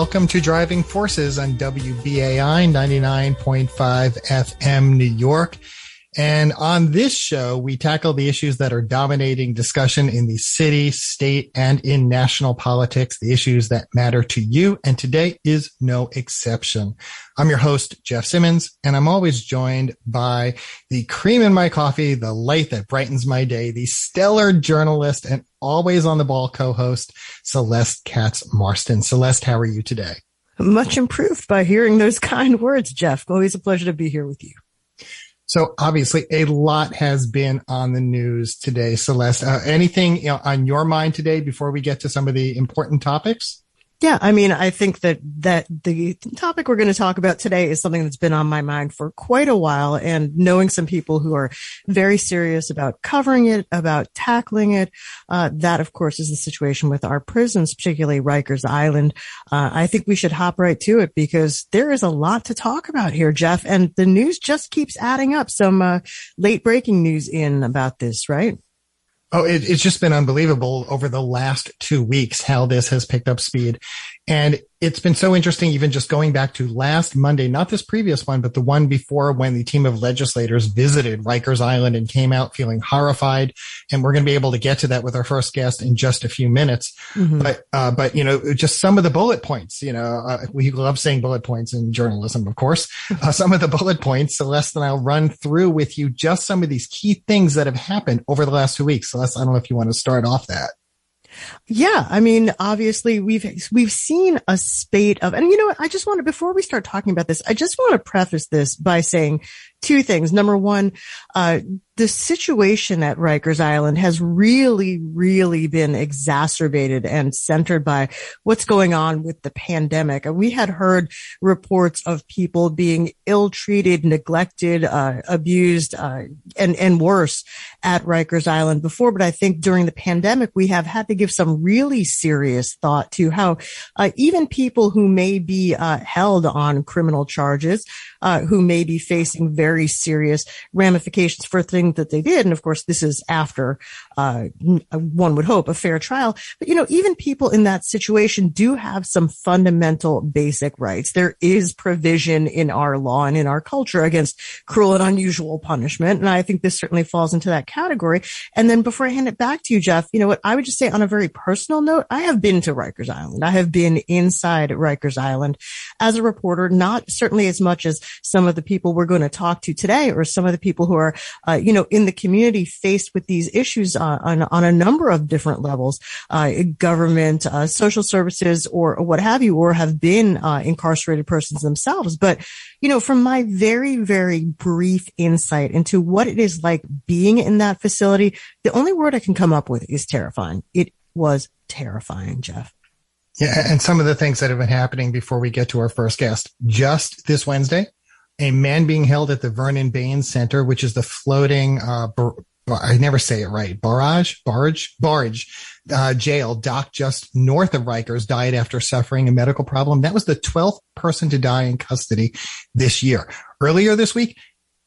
welcome to Driving Forces on WBAI 99.5 FM New York. And on this show, we tackle the issues that are dominating discussion in the city, state, and in national politics, the issues that matter to you. And today is no exception. I'm your host, Jeff Simmons, and I'm always joined by the cream in my coffee, the light that brightens my day, the stellar journalist and always on the ball co-host, Celeste Katz Marston. Celeste, how are you today? Much improved by hearing those kind words, Jeff. Always a pleasure to be here with you. So obviously a lot has been on the news today, Celeste. Uh, anything you know, on your mind today before we get to some of the important topics? Yeah, I mean, I think that that the topic we're going to talk about today is something that's been on my mind for quite a while and knowing some people who are very serious about covering it, about tackling it. Uh, that of course is the situation with our prisons, particularly Rikers Island. Uh, I think we should hop right to it because there is a lot to talk about here, Jeff, and the news just keeps adding up. Some uh, late breaking news in about this, right? Oh, it, it's just been unbelievable over the last two weeks how this has picked up speed. And it's been so interesting, even just going back to last Monday, not this previous one, but the one before when the team of legislators visited Rikers Island and came out feeling horrified. And we're going to be able to get to that with our first guest in just a few minutes. Mm-hmm. But, uh, but, you know, just some of the bullet points, you know, uh, we love saying bullet points in journalism, of course. Uh, some of the bullet points, Celeste and I'll run through with you just some of these key things that have happened over the last two weeks. Celeste, I don't know if you want to start off that. Yeah, I mean, obviously we've we've seen a spate of, and you know what? I just want to before we start talking about this, I just want to preface this by saying two things. Number one, uh, the situation at Rikers Island has really, really been exacerbated and centered by what's going on with the pandemic. We had heard reports of people being ill-treated, neglected, uh, abused, uh, and, and worse at Rikers Island before. But I think during the pandemic, we have had to give some really serious thought to how uh, even people who may be uh, held on criminal charges, uh, who may be facing very serious ramifications for things that they did. And of course, this is after, uh, one would hope a fair trial. But you know, even people in that situation do have some fundamental basic rights. There is provision in our law and in our culture against cruel and unusual punishment. And I think this certainly falls into that category. And then before I hand it back to you, Jeff, you know what? I would just say on a very personal note, I have been to Rikers Island. I have been inside Rikers Island as a reporter, not certainly as much as some of the people we're going to talk to today or some of the people who are, uh, you know, in the community faced with these issues uh, on, on a number of different levels, uh, government, uh, social services, or, or, what have you, or have been uh, incarcerated persons themselves. But, you know, from my very, very brief insight into what it is like being in that facility, the only word I can come up with is terrifying. It was terrifying, Jeff. Yeah, and some of the things that have been happening before we get to our first guest. Just this Wednesday, a man being held at the Vernon Bain Center, which is the floating, uh, bar- I never say it right, barrage, barge, barge, uh, jail docked just north of Rikers died after suffering a medical problem. That was the 12th person to die in custody this year. Earlier this week,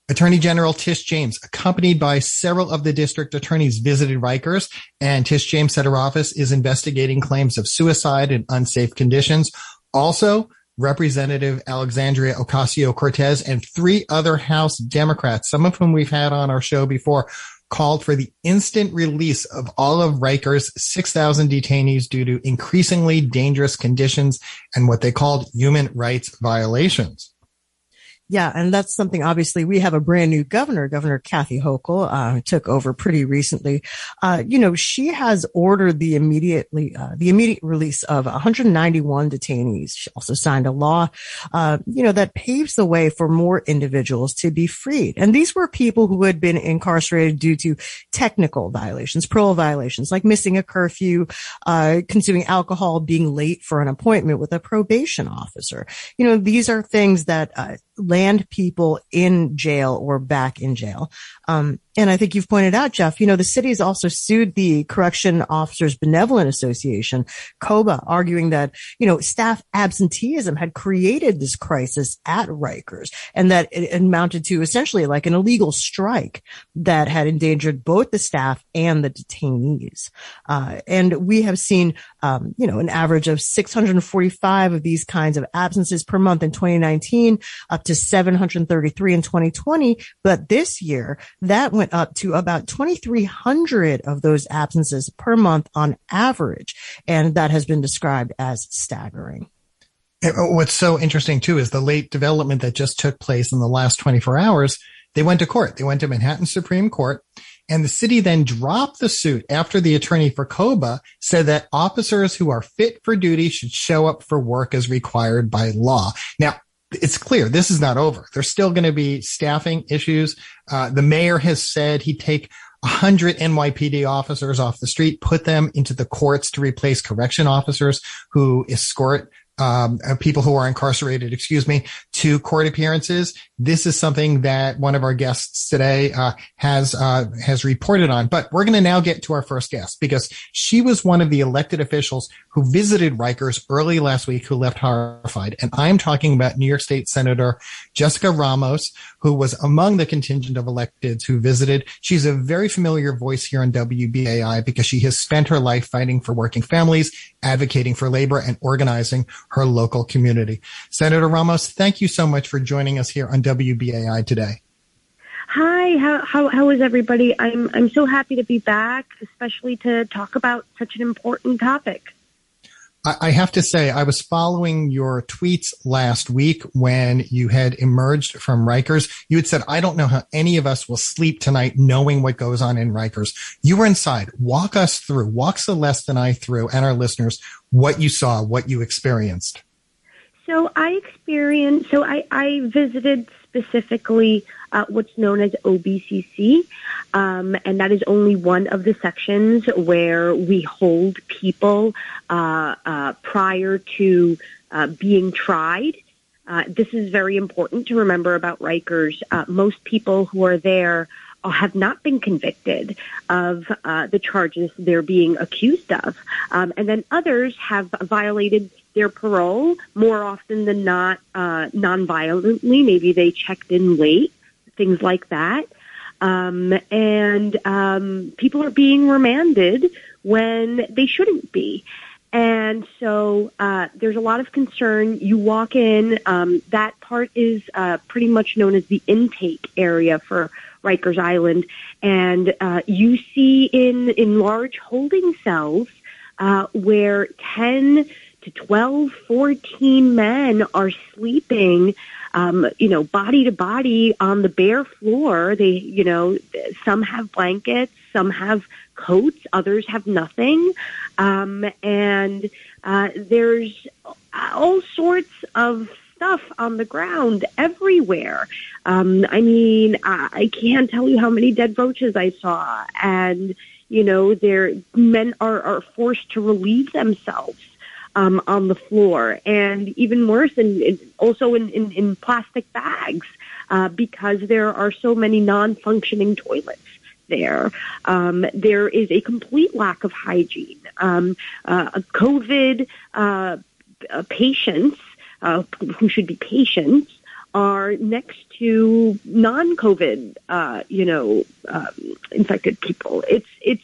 Attorney General Tish James, accompanied by several of the district attorneys, visited Rikers, and Tish James said her office is investigating claims of suicide and unsafe conditions. Also, Representative Alexandria Ocasio Cortez and three other House Democrats, some of whom we've had on our show before, called for the instant release of all of Rikers' 6,000 detainees due to increasingly dangerous conditions and what they called human rights violations. Yeah, and that's something obviously we have a brand new governor, Governor Kathy Hochul, uh, took over pretty recently. Uh, you know, she has ordered the immediately, uh, the immediate release of 191 detainees. She also signed a law, uh, you know, that paves the way for more individuals to be freed. And these were people who had been incarcerated due to technical violations, parole violations, like missing a curfew, uh, consuming alcohol, being late for an appointment with a probation officer. You know, these are things that, uh, land people in jail or back in jail. Um, And I think you've pointed out, Jeff, you know, the city has also sued the Correction Officers Benevolent Association, COBA, arguing that, you know, staff absenteeism had created this crisis at Rikers and that it amounted to essentially like an illegal strike that had endangered both the staff and the detainees. Uh, and we have seen, um, you know, an average of 645 of these kinds of absences per month in 2019, up to 733 in 2020. But this year, that went up to about 2,300 of those absences per month on average. And that has been described as staggering. Uh, what's so interesting too is the late development that just took place in the last 24 hours. They went to court. They went to Manhattan Supreme Court and the city then dropped the suit after the attorney for COBA said that officers who are fit for duty should show up for work as required by law. Now, it's clear this is not over. There's still going to be staffing issues. Uh, the mayor has said he'd take 100 NYPD officers off the street, put them into the courts to replace correction officers who escort um, uh, people who are incarcerated, excuse me, to court appearances. This is something that one of our guests today uh, has uh, has reported on. But we're going to now get to our first guest because she was one of the elected officials who visited Rikers early last week, who left horrified. And I'm talking about New York State Senator Jessica Ramos, who was among the contingent of electeds who visited. She's a very familiar voice here on WBAI because she has spent her life fighting for working families, advocating for labor, and organizing her local community. Senator Ramos, thank you so much for joining us here on WBAI today. Hi, how, how, how is everybody? I'm, I'm so happy to be back, especially to talk about such an important topic. I have to say, I was following your tweets last week when you had emerged from Rikers. You had said, I don't know how any of us will sleep tonight knowing what goes on in Rikers. You were inside. Walk us through, walk Celeste and I through and our listeners what you saw, what you experienced. So I experienced, so I, I visited specifically uh, what's known as OBCC, um, and that is only one of the sections where we hold people uh, uh, prior to uh, being tried. Uh, this is very important to remember about Rikers. Uh, most people who are there have not been convicted of the charges they're being accused of. Um, and then others have violated their parole more often than not uh, non-violently. Maybe they checked in late, things like that. Um, and um, people are being remanded when they shouldn't be. And so uh, there's a lot of concern. You walk in, um, that part is uh, pretty much known as the intake area for Rikers Island, and uh, you see in in large holding cells uh, where ten to 12, 14 men are sleeping, um, you know, body to body on the bare floor. They, you know, some have blankets, some have coats, others have nothing. Um, and uh, there's all sorts of stuff on the ground everywhere. Um, I mean, I, I can't tell you how many dead roaches I saw, and you know, their men are are forced to relieve themselves. Um, on the floor, and even worse, and also in, in, in plastic bags, uh, because there are so many non-functioning toilets there. Um, there is a complete lack of hygiene. Um, uh, COVID uh, patients uh, who should be patients are next to non-COVID, uh, you know, um, infected people. It's it's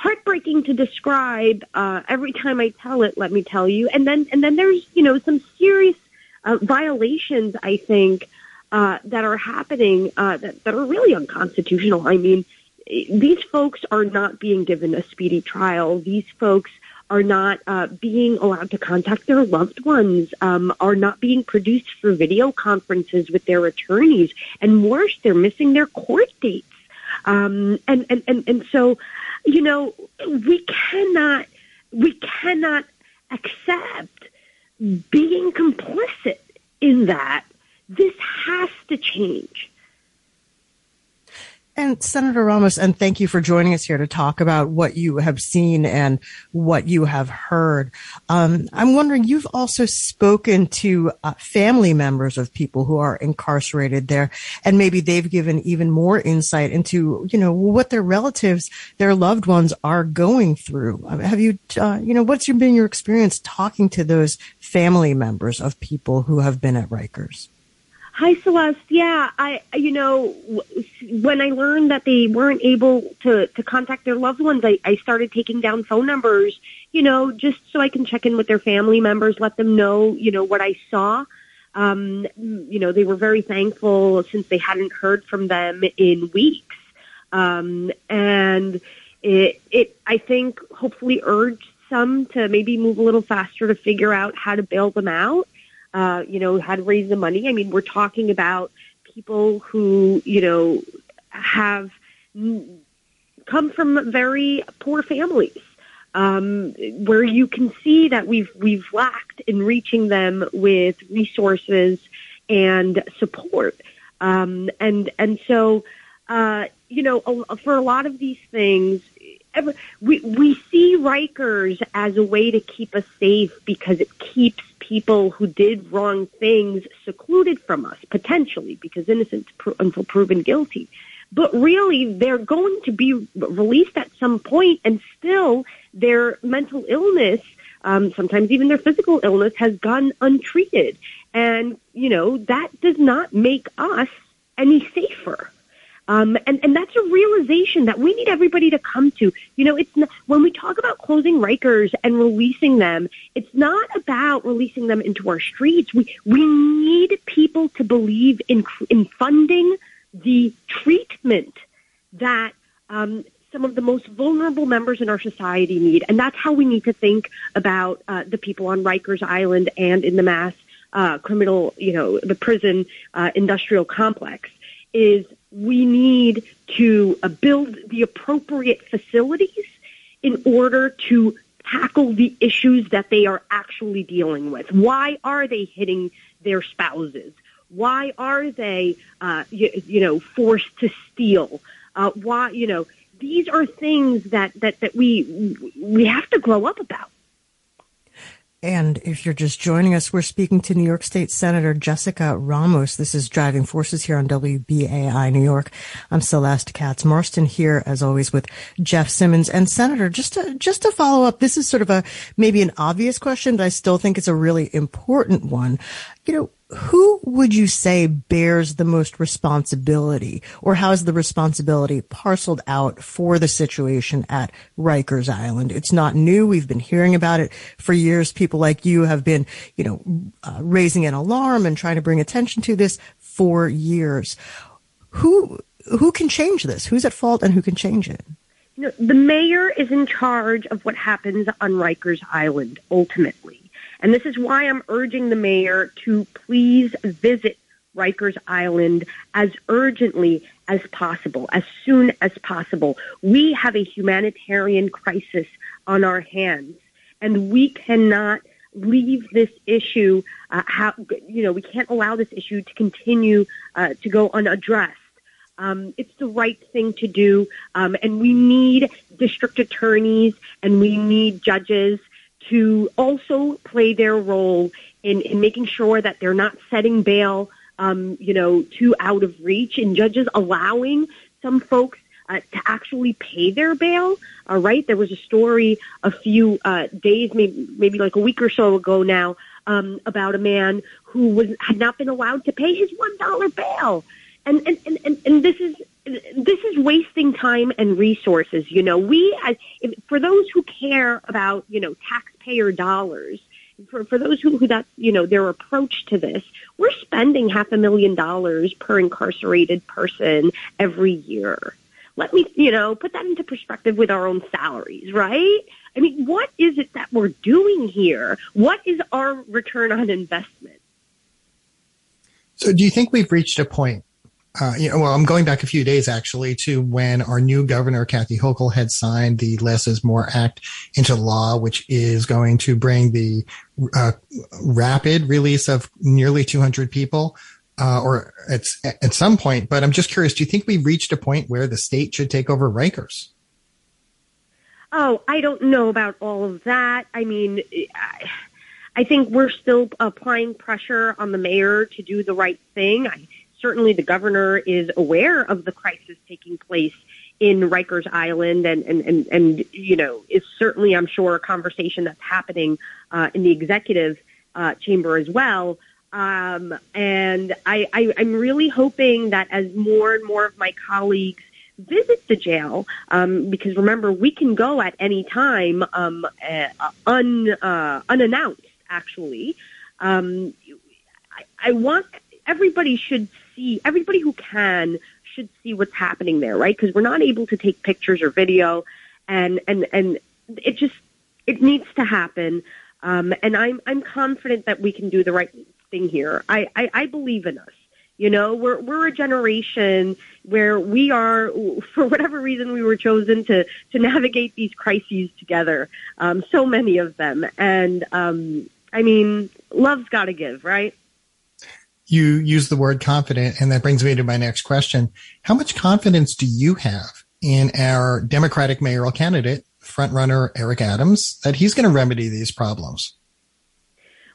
heartbreaking to describe. Uh, every time I tell it, let me tell you, and then and then there's you know some serious uh, violations. I think uh, that are happening uh, that that are really unconstitutional. I mean, these folks are not being given a speedy trial. These folks are not uh, being allowed to contact their loved ones, um, are not being produced for video conferences with their attorneys, and worse, they're missing their court dates. Um, and, and, and, and so, you know, we cannot, we cannot accept being complicit in that. This has to change. And Senator Ramos, and thank you for joining us here to talk about what you have seen and what you have heard. Um, I'm wondering, you've also spoken to uh, family members of people who are incarcerated there, and maybe they've given even more insight into, you know, what their relatives, their loved ones are going through. Have you, uh, you know, what's been your experience talking to those family members of people who have been at Rikers? Hi, Celeste. Yeah, I, you know, when I learned that they weren't able to, to contact their loved ones, I, I started taking down phone numbers, you know, just so I can check in with their family members, let them know, you know, what I saw. Um, you know, they were very thankful since they hadn't heard from them in weeks. Um, and it, it, I think hopefully urged some to maybe move a little faster to figure out how to bail them out uh, you know, how to raise the money. I mean, we're talking about people who, you know, have come from very poor families, um, where you can see that we've we've lacked in reaching them with resources and support, um, and and so. Uh, you know, for a lot of these things, we we see Rikers as a way to keep us safe because it keeps people who did wrong things secluded from us potentially because innocent until proven guilty. But really, they're going to be released at some point, and still their mental illness, um, sometimes even their physical illness, has gone untreated. And you know that does not make us any safer. Um, and, and that's a realization that we need everybody to come to. You know, it's not, when we talk about closing Rikers and releasing them, it's not about releasing them into our streets. We, we need people to believe in, in funding the treatment that, um, some of the most vulnerable members in our society need. And that's how we need to think about uh, the people on Rikers Island and in the mass uh, criminal, you know, the prison uh, industrial complex is we need to uh, build the appropriate facilities in order to tackle the issues that they are actually dealing with. Why are they hitting their spouses? Why are they, uh, you, you, know, forced to steal? Uh, why, you know, these are things that, that, that we, we have to grow up about. And if you're just joining us, we're speaking to New York State Senator Jessica Ramos. This is Driving Forces here on WBAI New York. I'm Celeste Katz Marston here, as always, with Jeff Simmons. And Senator, just to, just to follow up, this is sort of a, maybe an obvious question, but I still think it's a really important one. You know, who would you say bears the most responsibility or has the responsibility parceled out for the situation at Rikers Island? It's not new. We've been hearing about it for years. People like you have been, you know, uh, raising an alarm and trying to bring attention to this for years. Who, who can change this? Who's at fault and who can change it? You know, the mayor is in charge of what happens on Rikers Island ultimately. And this is why I'm urging the mayor to please visit Rikers Island as urgently as possible, as soon as possible. We have a humanitarian crisis on our hands, and we cannot leave this issue. Uh, how, you know, we can't allow this issue to continue uh, to go unaddressed. Um, it's the right thing to do, um, and we need district attorneys and we need judges to also play their role in, in making sure that they're not setting bail, um, you know, too out of reach, and judges allowing some folks uh, to actually pay their bail. Right, there was a story a few uh, days, maybe maybe like a week or so ago now, um, about a man who was had not been allowed to pay his one dollar bail, and and, and and and this is this is wasting time and resources. You know, we as if, for those who care about you know taxpayer dollars, for for those who, who that's you know their approach to this, we're spending half a million dollars per incarcerated person every year. Let me you know put that into perspective with our own salaries, right? I mean, what is it that we're doing here? What is our return on investment? So, do you think we've reached a point uh, you know, well, I'm going back a few days actually to when our new governor, Kathy Hochul, had signed the Less is More Act into law, which is going to bring the uh, rapid release of nearly 200 people uh, or at, at some point. But I'm just curious, do you think we've reached a point where the state should take over Rikers? Oh, I don't know about all of that. I mean, I, think we're still applying pressure on the mayor to do the right thing. I, certainly the governor is aware of the crisis taking place in Rikers Island and, and, and, and you know, is certainly, I'm sure, a conversation that's happening uh, in the executive uh, chamber as well. Um, and I, I, I'm really hoping that as more and more of my colleagues visit the jail, um, because remember, we can go at any time um, uh, un, uh, unannounced, actually. Um, I, I want everybody should see, everybody who can should see what's happening there, right? Because we're not able to take pictures or video, and and and it just it needs to happen. Um, and I'm I'm confident that we can do the right thing here. I, I, I believe in us. You know, we're we're a generation where we are, for whatever reason, we were chosen to to navigate these crises together. Um, so many of them, and um, I mean, love's got to give, right? You use the word confident, and that brings me to my next question: How much confidence do you have in our Democratic mayoral candidate, frontrunner Eric Adams, that he's going to remedy these problems?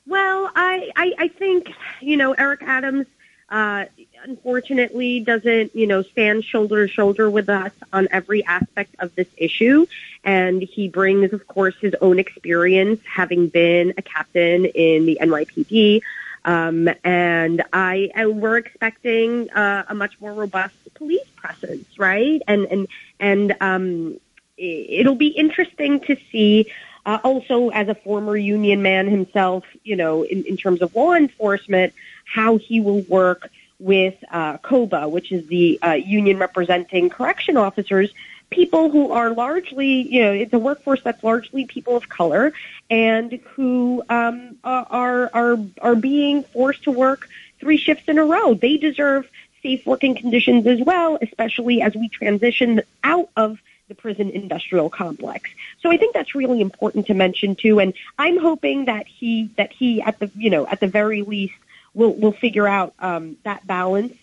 Well, I, I, I think, you know, Eric Adams, uh, unfortunately doesn't, you know, stand shoulder to shoulder with us on every aspect of this issue. And he brings, of course, his own experience, having been a captain in the NYPD. Um, and I, I we're expecting uh, a much more robust police presence, right? And and and um, it'll be interesting to see uh, also, as a former union man himself, you know, in, in terms of law enforcement, how he will work with uh, COBA, which is the uh, union representing correction officers, people who are largely, you know, it's a workforce that's largely people of color and who um, are are are being forced to work three shifts in a row. They deserve safe working conditions as well, especially as we transition out of the prison industrial complex. So I think that's really important to mention too. And I'm hoping that he that he at the you know at the very least will will figure out um, that balance.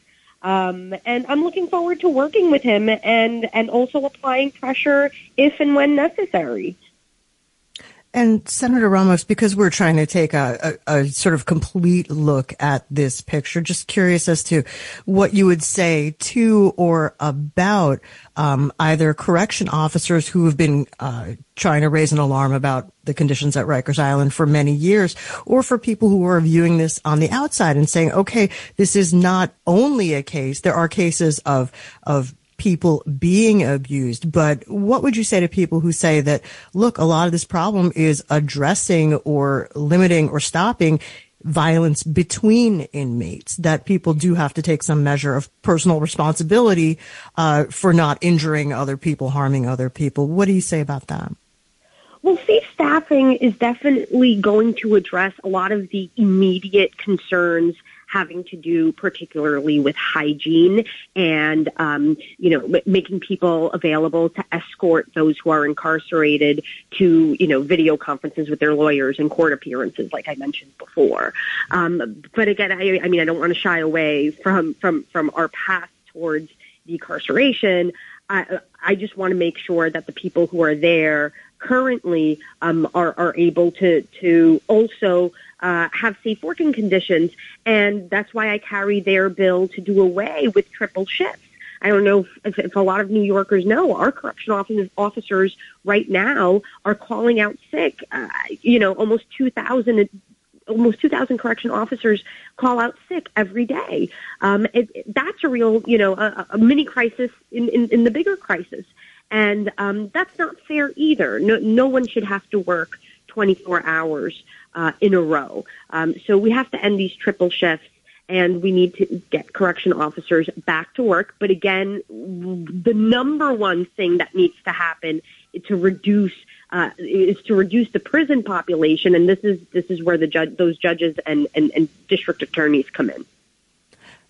Um, and I'm looking forward to working with him and and also applying pressure if and when necessary. And Senator Ramos, because we're trying to take a, a, a, sort of complete look at this picture, just curious as to what you would say to or about um, either correction officers who have been uh, trying to raise an alarm about the conditions at Rikers Island for many years, or for people who are viewing this on the outside and saying, okay, this is not only a case, there are cases of, of people being abused. But what would you say to people who say that, look, a lot of this problem is addressing or limiting or stopping violence between inmates that people do have to take some measure of personal responsibility uh, for not injuring other people harming other people what do you say about that well, safe staffing is definitely going to address a lot of the immediate concerns having to do particularly with hygiene and, um, you know, m- making people available to escort those who are incarcerated to, you know, video conferences with their lawyers and court appearances, like I mentioned before. Um, but again, I, I mean, I don't want to shy away from, from, from our path towards decarceration. I, I just want to make sure that the people who are there currently um, are, are able to to also uh, have safe working conditions, and that's why I carry their bill to do away with triple shifts. I don't know if, if, a lot of New Yorkers know our correction officers right now are calling out sick. Uh, you know, almost two thousand almost 2,000 correction officers call out sick every day. Um, it, it, that's a real, you know, a, a mini crisis in, in, in, the bigger crisis. And um, that's not fair either. No, no one should have to work 24 hours uh, in a row. Um, so we have to end these triple shifts and we need to get correction officers back to work. But again, the number one thing that needs to happen to reduce uh, is to reduce the prison population, and this is this is where the judge, those judges and, and, and district attorneys come in.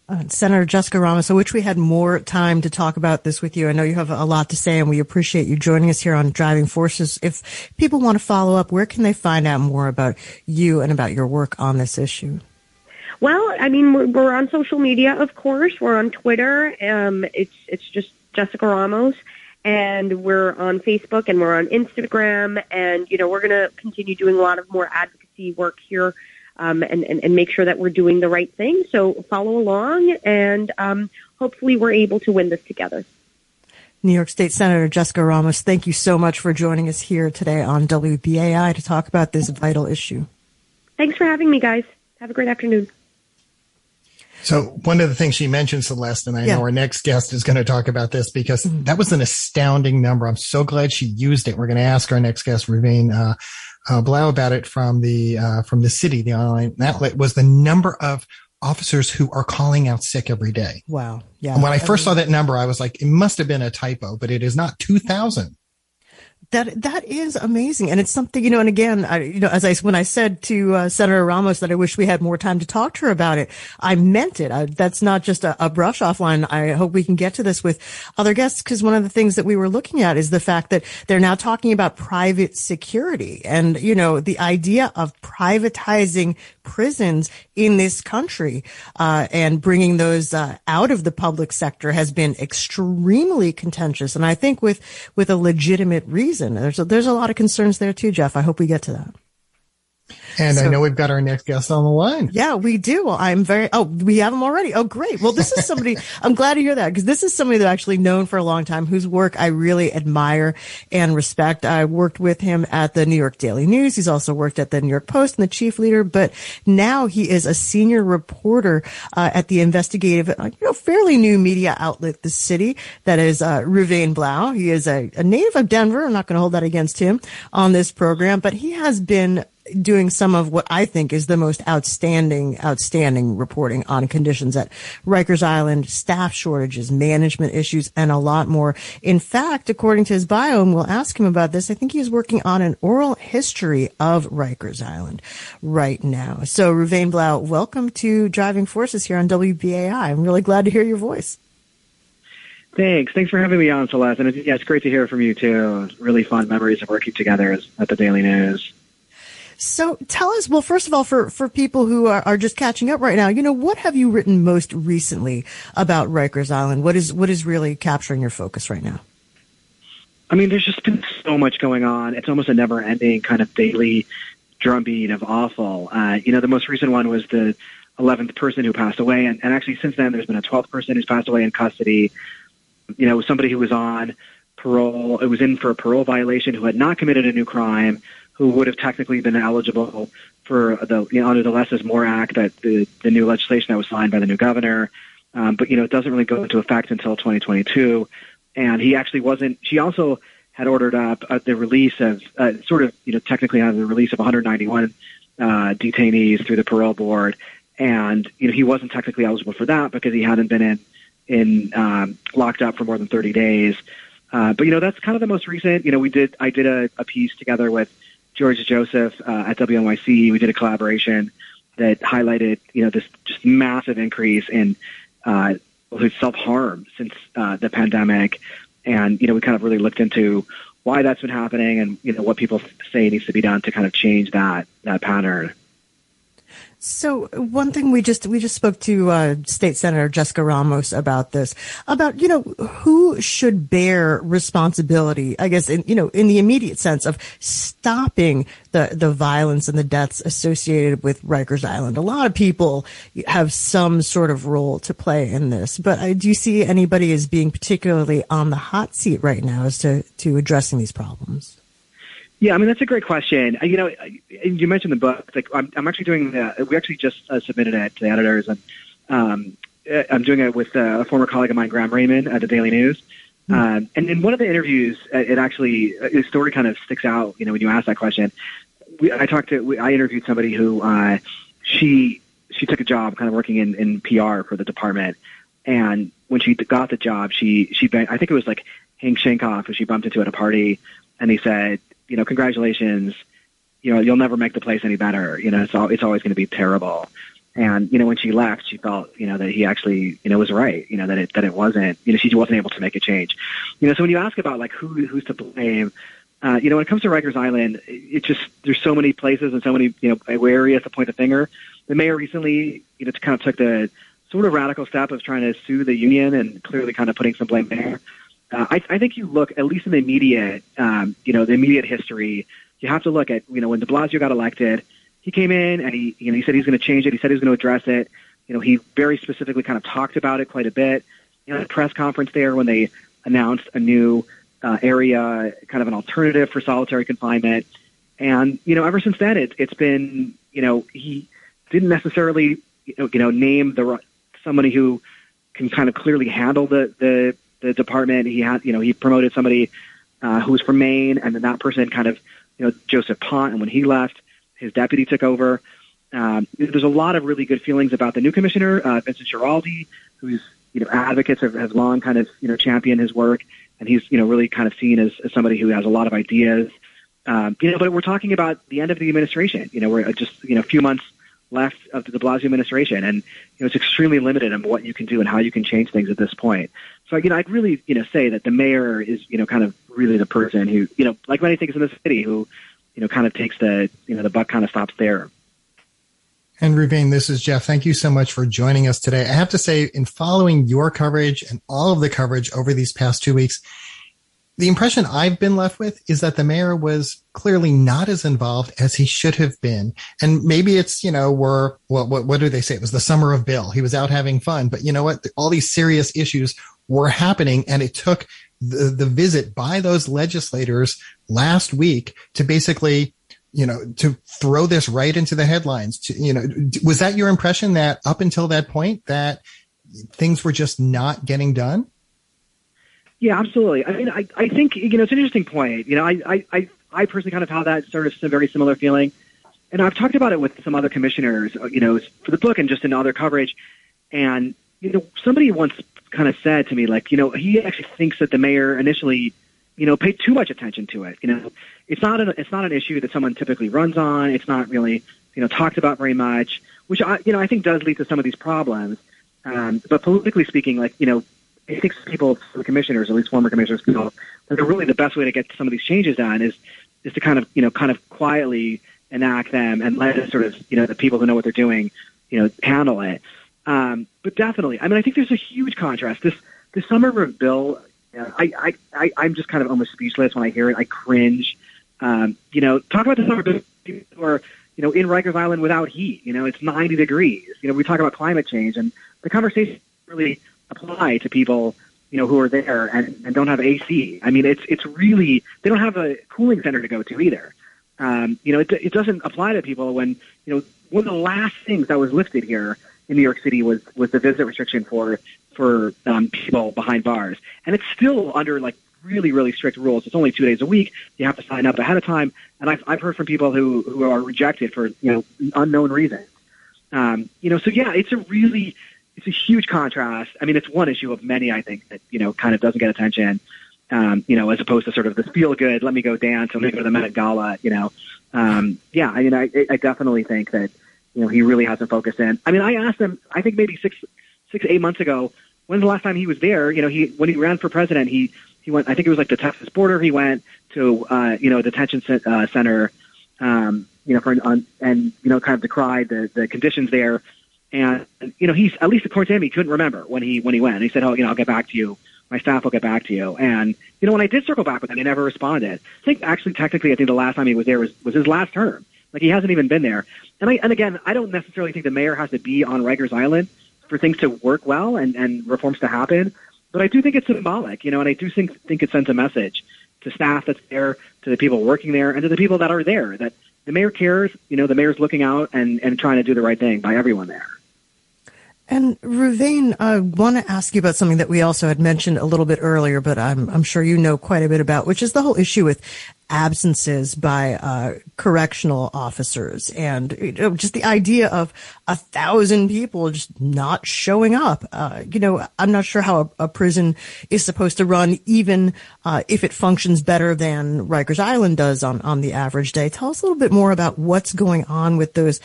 Uh, Senator Jessica Ramos, I wish we had more time to talk about this with you. I know you have a lot to say and we appreciate you joining us here on Driving Forces. If people want to follow up, where can they find out more about you and about your work on this issue? Well, I mean, we're, on social media, of course. We're on Twitter. Um, it's it's just Jessica Ramos, and we're on Facebook and we're on Instagram, and you know we're going to continue doing a lot of more advocacy work here. Um, and, and, and make sure that we're doing the right thing. So follow along, and um, hopefully we're able to win this together. New York State Senator Jessica Ramos, thank you so much for joining us here today on WBAI to talk about this vital issue. Thanks for having me, guys. Have a great afternoon. So one of the things she mentioned, Celeste, and I yeah. know our next guest is going to talk about this because mm-hmm. that was an astounding number. I'm so glad she used it. We're going to ask our next guest, Raveen uh, uh, Blau, about it from the uh, from the city, the online outlet, was the number of officers who are calling out sick every day. Wow. Yeah. And when I first saw that number, I was like, it must have been a typo, but it is not 2000 that that is amazing, and it's something you know. And again, I, you know, as I when I said to uh, Senator Ramos that I wish we had more time to talk to her about it, I meant it. I, that's not just a, a brush off line. I hope we can get to this with other guests because one of the things that we were looking at is the fact that they're now talking about private security, and you know, the idea of privatizing prisons in this country uh, and bringing those uh, out of the public sector has been extremely contentious, and I think with with a legitimate reason. There's a, there's a lot of concerns there too, Jeff. I hope we get to that. And so, I know we've got our next guest on the line. Yeah, we do. Well, I'm very, oh, we have him already. Oh, great. Well, this is somebody, I'm glad to hear that because this is somebody that I've actually known for a long time whose work I really admire and respect. I worked with him at the New York Daily News. He's also worked at the New York Post and the chief leader, but now he is a senior reporter uh, at the investigative, uh, you know, fairly new media outlet, The City, that is uh, Reuven Blau. He is a, a native of Denver. I'm not going to hold that against him on this program, but he has been doing some of what I think is the most outstanding, outstanding reporting on conditions at Rikers Island, staff shortages, management issues, and a lot more. In fact, according to his bio, and we'll ask him about this, I think he's working on an oral history of Rikers Island right now. So, Reuven Blau, welcome to Driving Forces here on WBAI. I'm really glad to hear your voice. Thanks. Thanks for having me on, Celeste. And it's, yeah, it's great to hear from you too. Really fun memories of working together at the Daily News. So tell us, well, first of all, for, for people who are, are just catching up right now, you know, what have you written most recently about Rikers Island? What is, what is really capturing your focus right now? I mean, there's just been so much going on. It's almost a never ending kind of daily drumbeat of awful. Uh, you know, the most recent one was the 11th person who passed away. And, and actually since then, there's been a 12th person who's passed away in custody. You know, somebody who was on parole. It was in for a parole violation who had not committed a new crime who would have technically been eligible for the you know, under the Less is More Act, that the, the new legislation that was signed by the new governor. Um, but you know, it doesn't really go into effect until 2022. And he actually wasn't. She also had ordered up uh, the release of uh, sort of you know technically on the release of 191 uh, detainees through the parole board. And you know, he wasn't technically eligible for that because he hadn't been in in um, locked up for more than 30 days. Uh, but you know, that's kind of the most recent. You know, we did I did a, a piece together with George Joseph uh, at WNYC. We did a collaboration that highlighted, you know, this just massive increase in uh, self harm since uh, the pandemic, and you know, we kind of really looked into why that's been happening and you know what people say needs to be done to kind of change that that pattern. So one thing we just we just spoke to uh, State Senator Jessica Ramos about this about you know who should bear responsibility I guess in you know in the immediate sense of stopping the the violence and the deaths associated with Rikers Island. A lot of people have some sort of role to play in this, but uh, do you see anybody as being particularly on the hot seat right now as to to addressing these problems? Yeah, I mean that's a great question. You know, you mentioned the book. Like, I'm, I'm actually doing the. We actually just uh, submitted it to the editors, and um, uh, I'm doing it with uh, a former colleague of mine, Graham Rayman, at the Daily News. Mm-hmm. Um, and in one of the interviews, uh, it actually the story kind of sticks out. You know, when you ask that question, we, I talked to. We, I interviewed somebody who uh, she she took a job, kind of working in in PR for the department, and when she got the job, she she I think it was like Hank Sheinkopf, who she bumped into at a party, and he said, you know, congratulations. You know, you'll never make the place any better. You know, it's all, it's always going to be terrible. And you know, when she left, she felt you know that he actually you know was right. You know that it that it wasn't you know she wasn't able to make a change. You know, so when you ask about like who who's to blame, uh, you know, when it comes to Rikers Island, it just there's so many places and so many you know areas to point the finger. the mayor recently, you know, kind of took the sort of radical step of trying to sue the union and clearly kind of putting some blame there. Uh, I, I think you look, at least in the immediate, um, you know, the immediate history, you have to look at, you know, when de Blasio got elected, he came in and he, you know, he said he's going to change it. He said he was going to address it. You know, he very specifically kind of talked about it quite a bit. You know, at a press conference there when they announced a new uh, area, kind of an alternative for solitary confinement. And, you know, ever since then, it, it's been, you know, he didn't necessarily, you know, you know name the somebody who can kind of clearly handle the, the, the department. He had, you know, he promoted somebody uh, who was from Maine, and then that person kind of, you know, Joseph Ponte, and when he left, his deputy took over. Um, there's a lot of really good feelings about the new commissioner, uh, Vincent Schiraldi, who's, you know, advocates have, have long kind of, you know, championed his work, and he's, you know, really kind of seen as, as somebody who has a lot of ideas. Um, you know, but we're talking about the end of the administration. You know, we're just, you know, a few months left of the de Blasio administration, and you know it's extremely limited on what you can do and how you can change things at this point. So you know, I'd really you know say that the mayor is you know kind of really the person who you know like many things in the city who you know kind of takes the you know the buck kind of stops there. And Reuven, this is Jeff. Thank you so much for joining us today. I have to say, in following your coverage and all of the coverage over these past two weeks, the impression I've been left with is that the mayor was clearly not as involved as he should have been. And maybe it's, you know, we're, well, what, what do they say? It was the summer of Bill. He was out having fun, but you know what? All these serious issues were happening and it took the, the visit by those legislators last week to basically, you know, to throw this right into the headlines. To, you know, was that your impression that up until that point that things were just not getting done? Yeah, absolutely. I mean, I, I think, you know, it's an interesting point. You know, I, I, I personally kind of have that sort of very similar feeling. And I've talked about it with some other commissioners, uh, you know, for the book and just in other coverage. And, you know, somebody once kind of said to me, like, you know, he actually thinks that the mayor initially, you know, paid too much attention to it. You know, it's not an, it's not an issue that someone typically runs on. It's not really, you know, talked about very much, which I, you know, I think does lead to some of these problems. Um, but politically speaking, like, you know, I think people, the commissioners, at least former commissioners, feel that really the best way to get some of these changes done is is to kind of you know kind of quietly enact them and let sort of you know the people who know what they're doing you know handle it. Um, but definitely, I mean, I think there's a huge contrast. This this summer of bill, I, I I I'm just kind of almost speechless when I hear it. I cringe. Um, you know, talk about the summer bill or you know in Rikers Island without heat. You know, it's 90 degrees. You know, we talk about climate change and the conversation really apply to people you know who are there and, and don't have AC. I mean, it's it's really they don't have a cooling center to go to either. Um, you know, it, it doesn't apply to people when you know one of the last things that was lifted here in New York City was was the visit restriction for for um, people behind bars, and it's still under like really really strict rules. It's only two days a week. You have to sign up ahead of time, and I've I've heard from people who who are rejected for you know unknown reasons. Um, you know, so yeah, it's a really it's a huge contrast. I mean, it's one issue of many, I think, that, you know, kind of doesn't get attention, um, you know, as opposed to sort of the feel good, let me go dance, let me go to the Met Gala, you know. Um, yeah, I mean, I, I definitely think that, you know, he really hasn't focused in. I mean, I asked him, I think maybe six, six, eight months ago, when's the last time he was there? You know, he, when he ran for president, he, he went, I think it was like the Texas border. He went to, uh, you know, a detention uh, center, um, you know, for, on, and, you know, kind of decried the, the conditions there and you know, he's at least according to him, he couldn't remember when he when he went. He said, "Oh, you know, I'll get back to you. My staff will get back to you." And you know, when I did circle back with him, he never responded. I think actually, technically, I think the last time he was there was was his last term. Like he hasn't even been there. And I and again, I don't necessarily think the mayor has to be on Rikers Island for things to work well and and reforms to happen. But I do think it's symbolic, you know, and I do think think it sends a message to staff that's there, to the people working there, and to the people that are there that the mayor cares. You know, the mayor's looking out and and trying to do the right thing by everyone there. And Reuven, I want to ask you about something that we also had mentioned a little bit earlier, but I'm, I'm sure you know quite a bit about, which is the whole issue with absences by uh, correctional officers and you know, just the idea of a thousand people just not showing up. Uh, you know, I'm not sure how a, a prison is supposed to run, even uh, if it functions better than Rikers Island does on, on the average day. Tell us a little bit more about what's going on with those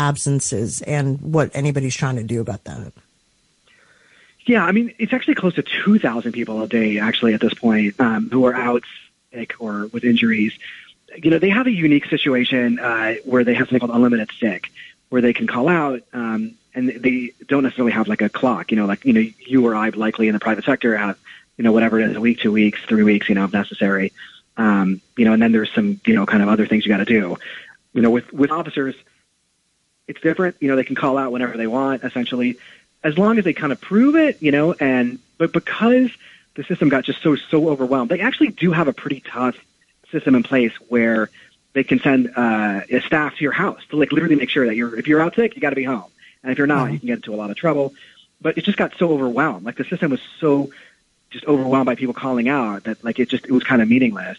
absences and what anybody's trying to do about that. Yeah, I mean, it's actually close to 2,000 people a day, actually, at this point, um, who are out sick or with injuries. You know, they have a unique situation uh, where they have something called unlimited sick, where they can call out, um, and they don't necessarily have like a clock. You know, like you know, you or I likely in the private sector have, you know, whatever it is, a week, two weeks, three weeks, you know, if necessary. Um, you know, and then there's some, you know, kind of other things you got to do. You know, with with officers, it's different. You know, they can call out whenever they want, essentially, as long as they kind of prove it. You know, and but because the system got just so so overwhelmed, they actually do have a pretty tough system in place where they can send uh, a staff to your house to like literally make sure that you're if you're out sick, you got to be home, and if you're not, you can get into a lot of trouble. But it just got so overwhelmed. Like the system was so just overwhelmed by people calling out that like it just it was kind of meaningless.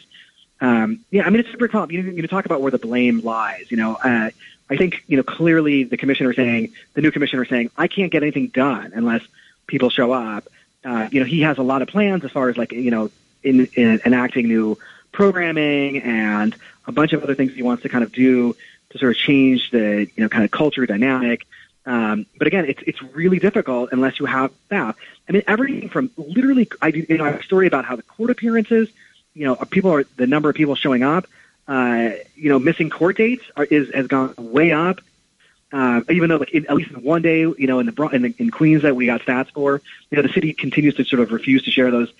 Um, yeah, I mean it's super common. You, you talk about where the blame lies. You know, uh, I think you know clearly the commissioner saying the new commissioner saying I can't get anything done unless people show up. Uh, you know, he has a lot of plans as far as like you know in, in enacting new programming and a bunch of other things he wants to kind of do to sort of change the you know kind of culture dynamic. Um, but again, it's it's really difficult unless you have staff. I mean, everything from literally, I do, you know, I have a story about how the court appearances, you know, people are the number of people showing up, uh, you know, missing court dates are, is has gone way up. Uh, even though, like, in, at least in one day, you know, in the, in the in Queens that we got stats for, you know, the city continues to sort of refuse to share those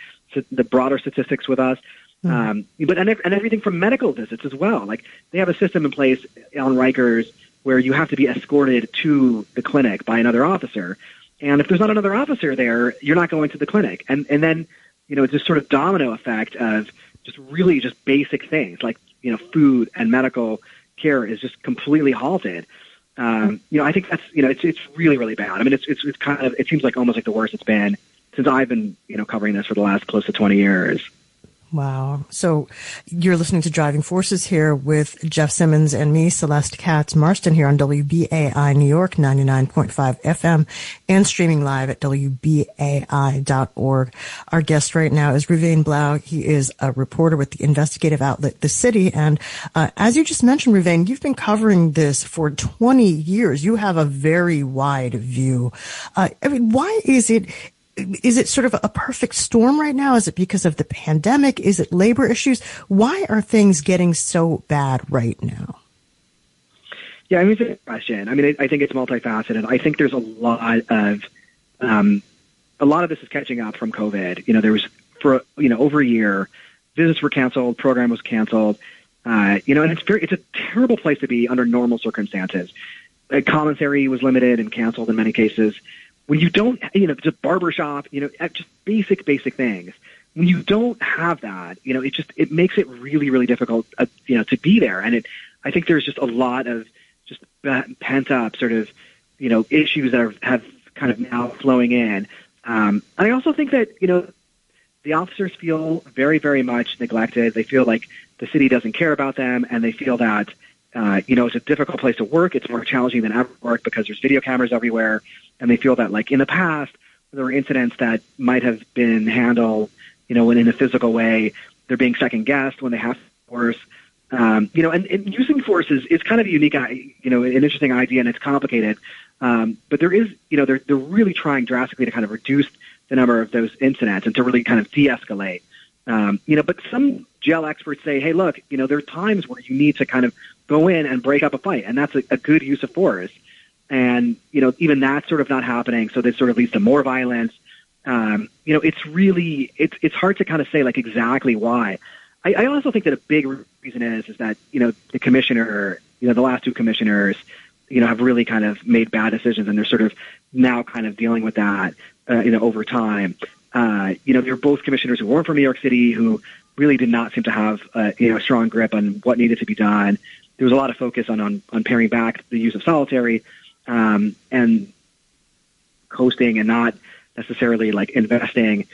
the broader statistics with us. Mm-hmm. Um, but and, and everything from medical visits as well. Like they have a system in place on Rikers where you have to be escorted to the clinic by another officer. And if there's not another officer there, you're not going to the clinic. And and then you know it's this sort of domino effect of just really just basic things like you know food and medical care is just completely halted. Um, you know, I think that's you know it's it's really really bad. I mean, it's it's it's kind of it seems like almost like the worst it's been since I've been you know covering this for the last close to 20 years. Wow. So you're listening to Driving Forces here with Jeff Simmons and me, Celeste Katz Marston here on WBAI New York 99.5 FM and streaming live at WBAI.org. Our guest right now is Reuven Blau. He is a reporter with the investigative outlet The City. And uh, as you just mentioned, Rouvain, you've been covering this for 20 years. You have a very wide view. Uh, I mean, why is it is it sort of a perfect storm right now? Is it because of the pandemic? Is it labor issues? Why are things getting so bad right now? Yeah, I mean, it's a good question. I mean, I think it's multifaceted. I think there's a lot of, um, a lot of this is catching up from COVID. You know, there was for you know over a year, visits were canceled, program was canceled. Uh, you know, and it's very, it's a terrible place to be under normal circumstances. Uh, commissary was limited and canceled in many cases when you don't, you know, just barbershop, you know, just basic, basic things. When you don't have that, you know, it just it makes it really, really difficult, uh, you know, to be there. And it, I think there's just a lot of just pent up sort of, you know, issues that are, have kind of now flowing in. Um, and I also think that you know, the officers feel very, very much neglected. They feel like the city doesn't care about them, and they feel that uh, you know, it's a difficult place to work. It's more challenging than ever work because there's video cameras everywhere, and they feel that, like in the past, there were incidents that might have been handled, you know, when in a physical way. They're being second guessed when they have force. Um, you know, and, and using force is, is kind of a unique, you know, an interesting idea, and it's complicated. Um, but there is, you know, they're they're really trying drastically to kind of reduce the number of those incidents and to really kind of de-escalate. Um, you know, but some jail experts say, hey, look, you know, there are times where you need to kind of go in and break up a fight, and that's a, a good use of force. And you know, even that's sort of not happening, so this sort of leads to more violence. Um, you know, it's really it's it's hard to kind of say like exactly why. I, I also think that a big reason is is that you know the commissioner, you know, the last two commissioners, you know, have really kind of made bad decisions, and they're sort of now kind of dealing with that, uh, you know, over time. Uh, you know, they're both commissioners who weren't from New York City, who really did not seem to have, uh, you know, a strong grip on what needed to be done there was a lot of focus on, on, on paring back the use of solitary um, and coasting and not necessarily like investing,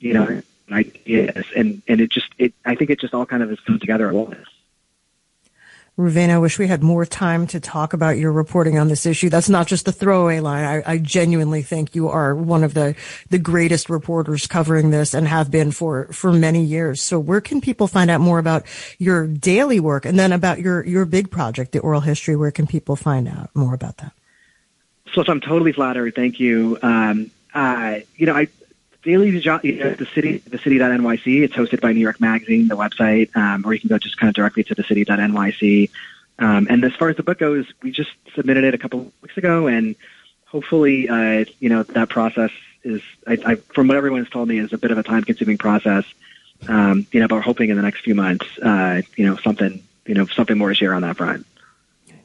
you know, ideas. And, and it just, it, I think it just all kind of has come together at once. Reuven, I wish we had more time to talk about your reporting on this issue. That's not just a throwaway line. I, I, genuinely think you are one of the, the greatest reporters covering this and have been for, for many years. So where can people find out more about your daily work and then about your, your big project, the oral history? Where can people find out more about that? So, so I'm totally flattered. Thank you. Um, uh, you know, I, Daily you know, the city, the city.nyc. It's hosted by New York Magazine, the website, um, or you can go just kind of directly to the city city.nyc. Um, and as far as the book goes, we just submitted it a couple weeks ago, and hopefully, uh, you know, that process is, I, I, from what everyone's told me, is a bit of a time-consuming process. Um, you know, but we're hoping in the next few months, uh, you know, something, you know, something more to share on that front.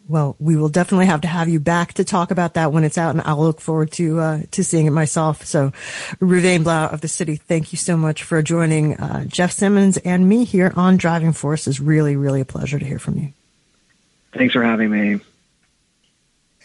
Well, we will definitely have to have you back to talk about that when it's out, and I'll look forward to uh, to seeing it myself. So, Reuven Blau of the city, thank you so much for joining uh, Jeff Simmons and me here on Driving Force. Is really, really a pleasure to hear from you. Thanks for having me.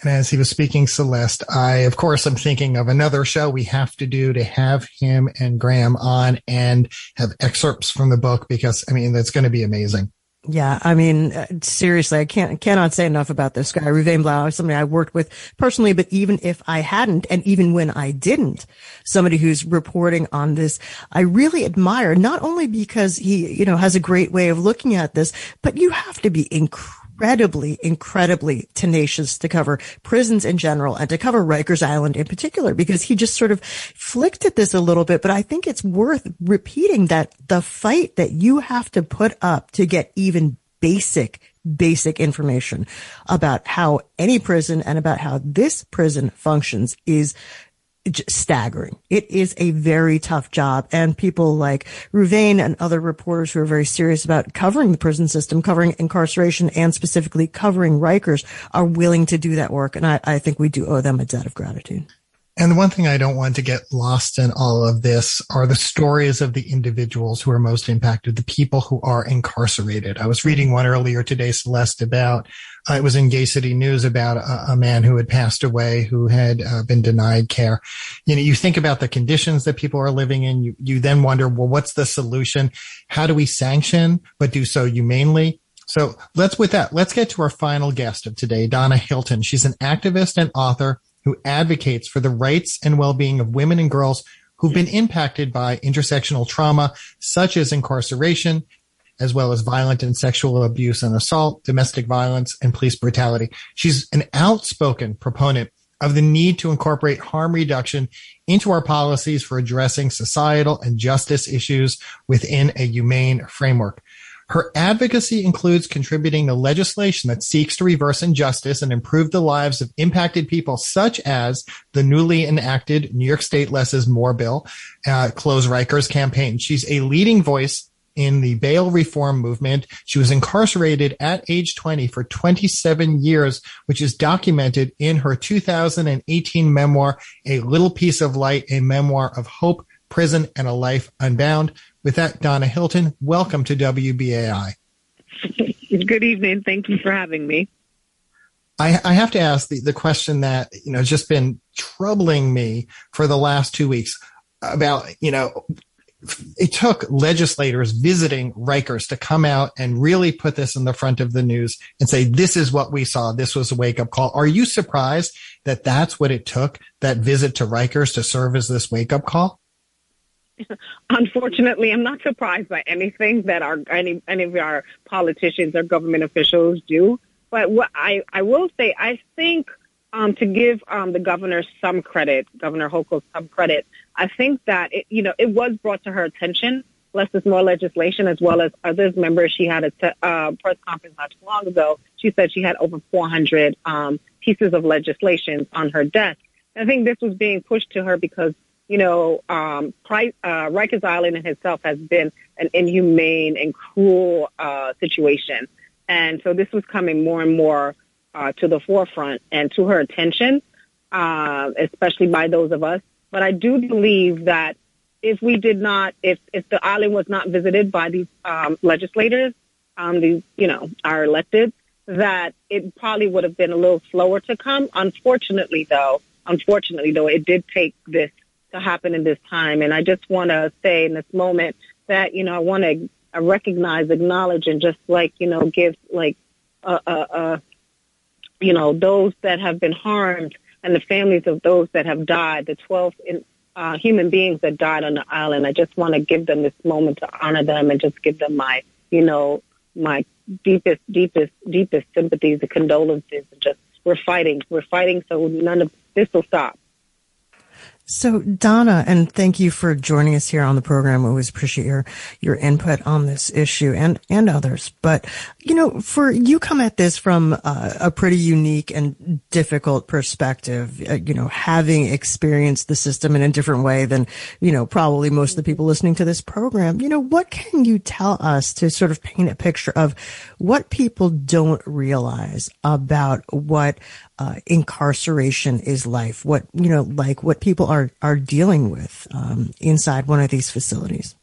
And as he was speaking, Celeste, I, of course, I'm thinking of another show we have to do to have him and Graham on and have excerpts from the book because, I mean, that's going to be amazing. Yeah, I mean, uh, seriously, I can't cannot say enough about this guy, Reuven Blau, somebody I worked with personally. But even if I hadn't, and even when I didn't, somebody who's reporting on this, I really admire. Not only because he, you know, has a great way of looking at this, but you have to be incredible incredibly, incredibly tenacious to cover prisons in general and to cover Rikers Island in particular, because he just sort of flicked at this a little bit. But I think it's worth repeating that the fight that you have to put up to get even basic basic information about how any prison and about how this prison functions is staggering. It is a very tough job. And people like Reuven and other reporters who are very serious about covering the prison system, covering incarceration and specifically covering Rikers are willing to do that work. And I, I think we do owe them a debt of gratitude. And the one thing I don't want to get lost in all of this are the stories of the individuals who are most impacted, the people who are incarcerated. I was reading one earlier today, Celeste, about uh, it was in Gay City News about a, a man who had passed away, who had uh, been denied care. You know, you think about the conditions that people are living in. You you then wonder, well, what's the solution? How do we sanction, but do so humanely? So let's with that, let's get to our final guest of today, Donna Hylton. She's an activist and author who advocates for the rights and well-being of women and girls who've been impacted by intersectional trauma, such as incarceration, as well as violent and sexual abuse and assault, domestic violence, and police brutality. She's an outspoken proponent of the need to incorporate harm reduction into our policies for addressing societal and justice issues within a humane framework. Her advocacy includes contributing to legislation that seeks to reverse injustice and improve the lives of impacted people, such as the newly enacted New York State Less is More bill, uh, Close Rikers campaign. She's a leading voice in the bail reform movement. She was incarcerated at age 20 for 27 years, which is documented in her 2018 memoir, A Little Piece of Light, a memoir of hope, prison, and a life unbound. With that, Donna Hylton, welcome to WBAI. Good evening. Thank you for having me. I, I have to ask the, the question that, you know, has just been troubling me for the last two weeks about, you know, it took legislators visiting Rikers to come out and really put this in the front of the news and say, this is what we saw. This was a wake up call. Are you surprised that that's what it took, that visit to Rikers to serve as this wake up call? Unfortunately, I'm not surprised by anything that our any any of our politicians or government officials do. But what I I will say, I think um, to give um, the governor some credit, Governor Hochul some credit, I think that it, you know it was brought to her attention. Less is more legislation, as well as others. Members, she had a uh, press conference not too long ago. She said she had over 400 um, pieces of legislation on her desk. I think this was being pushed to her because you know, um, Price, uh, Rikers Island in itself has been an inhumane and cruel uh, situation. And so this was coming more and more uh, to the forefront and to her attention, uh, especially by those of us. But I do believe that if we did not, if, if the island was not visited by these um, legislators, um, these, you know, our elected, that it probably would have been a little slower to come. Unfortunately, though, unfortunately, though, it did take this to happen in this time. And I just want to say in this moment that, you know, I want to recognize, acknowledge, and just like, you know, give like, a, uh, uh, you know, those that have been harmed and the families of those that have died, the 12 in, uh, human beings that died on the island. I just want to give them this moment to honor them and just give them my, you know, my deepest, deepest, deepest sympathies and condolences. And just we're fighting. We're fighting so none of this will stop. So Donna, and thank you for joining us here on the program. We always appreciate your, your input on this issue and, and others. But, you know, for you come at this from uh, a pretty unique and difficult perspective, uh, you know, having experienced the system in a different way than, you know, probably most of the people listening to this program. You know, what can you tell us to sort of paint a picture of what people don't realize about what uh, incarceration is life, what you know, like what people are are dealing with um, inside one of these facilities.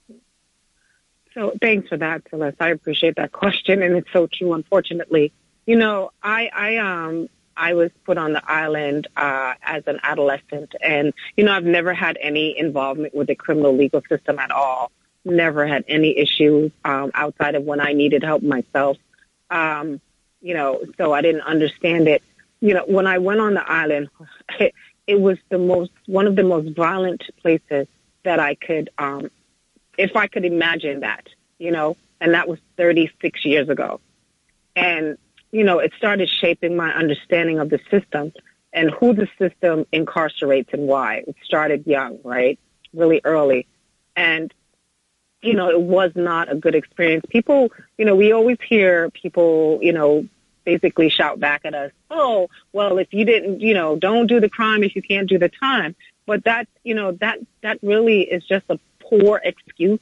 So thanks for that, Celeste. I appreciate that question, and it's so true. Unfortunately, you know, I I um I was put on the island uh, as an adolescent, and you know, I've never had any involvement with the criminal legal system at all. Never had any issues um, outside of when I needed help myself. Um, you know, so I didn't understand it you know, when I went on the island, it, it was the most one of the most violent places that I could, um, if I could imagine that, you know, and that was 36 years ago, and you know, it started shaping my understanding of the system and who the system incarcerates and why. It started young, right, really early, and you know, it was not a good experience. People, you know, we always hear people, you know, basically shout back at us, oh, well, if you didn't, you know, don't do the crime if you can't do the time. But that, you know, that, that really is just a poor excuse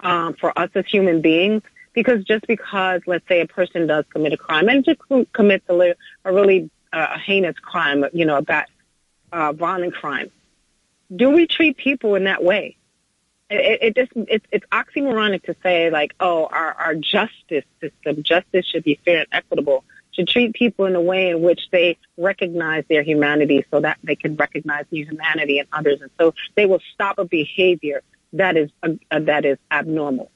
um, for us as human beings. Because just because, let's say, a person does commit a crime and just commits a, a really uh, heinous crime, you know, a bad, uh, violent crime, do we treat people in that way? It, it just it's, it's oxymoronic to say like, oh, our, our justice system, justice should be fair and equitable to treat people in a way in which they recognize their humanity so that they can recognize the humanity in others. And so they will stop a behavior that is, uh, uh, that is abnormal.